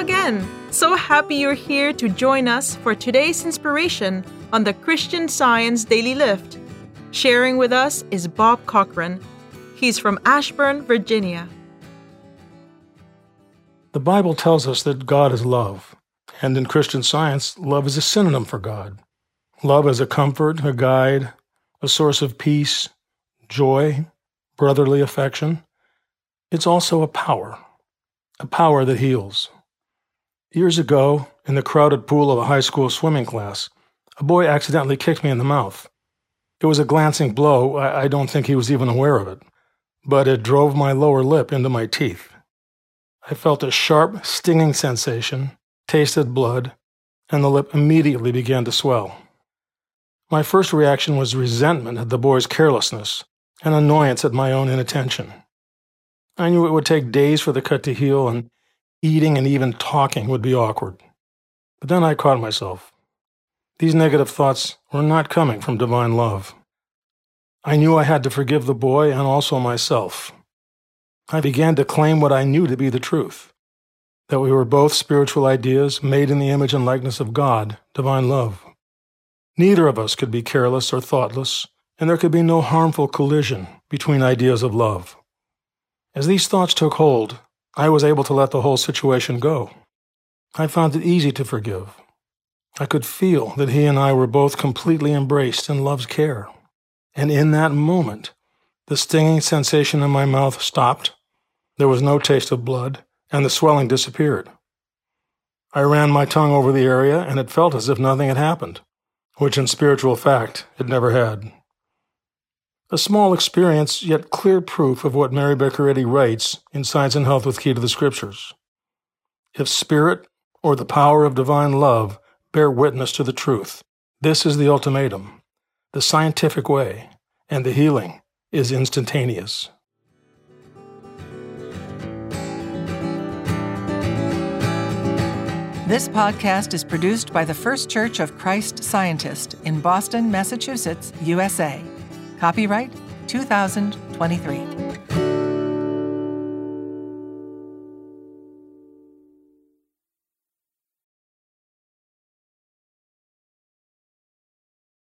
again! So happy you're here to join us for today's inspiration on the Christian Science Daily Lift. Sharing with us is Bob Cochran. He's from Ashburn, Virginia. The Bible tells us that God is love, and in Christian Science, love is a synonym for God. Love is a comfort, a guide, a source of peace, joy, brotherly affection. It's also a power, a power that heals. Years ago, in the crowded pool of a high school swimming class, a boy accidentally kicked me in the mouth. It was a glancing blow. I, I don't think he was even aware of it, but it drove my lower lip into my teeth. I felt a sharp, stinging sensation, tasted blood, and the lip immediately began to swell. My first reaction was resentment at the boy's carelessness and annoyance at my own inattention. I knew it would take days for the cut to heal, and eating and even talking would be awkward. But then I caught myself. These negative thoughts were not coming from divine love. I knew I had to forgive the boy and also myself. I began to claim what I knew to be the truth that we were both spiritual ideas made in the image and likeness of God, divine love. Neither of us could be careless or thoughtless, and there could be no harmful collision between ideas of love. As these thoughts took hold, I was able to let the whole situation go. I found it easy to forgive. I could feel that he and I were both completely embraced in love's care. And in that moment, the stinging sensation in my mouth stopped, there was no taste of blood, and the swelling disappeared. I ran my tongue over the area, and it felt as if nothing had happened which in spiritual fact it never had. A small experience, yet clear proof of what Mary Eddy writes in Science and Health with Key to the Scriptures. If spirit or the power of divine love bear witness to the truth, this is the ultimatum, the scientific way, and the healing is instantaneous. This podcast is produced by the First Church of Christ Scientist in Boston, Massachusetts, USA. Copyright 2023.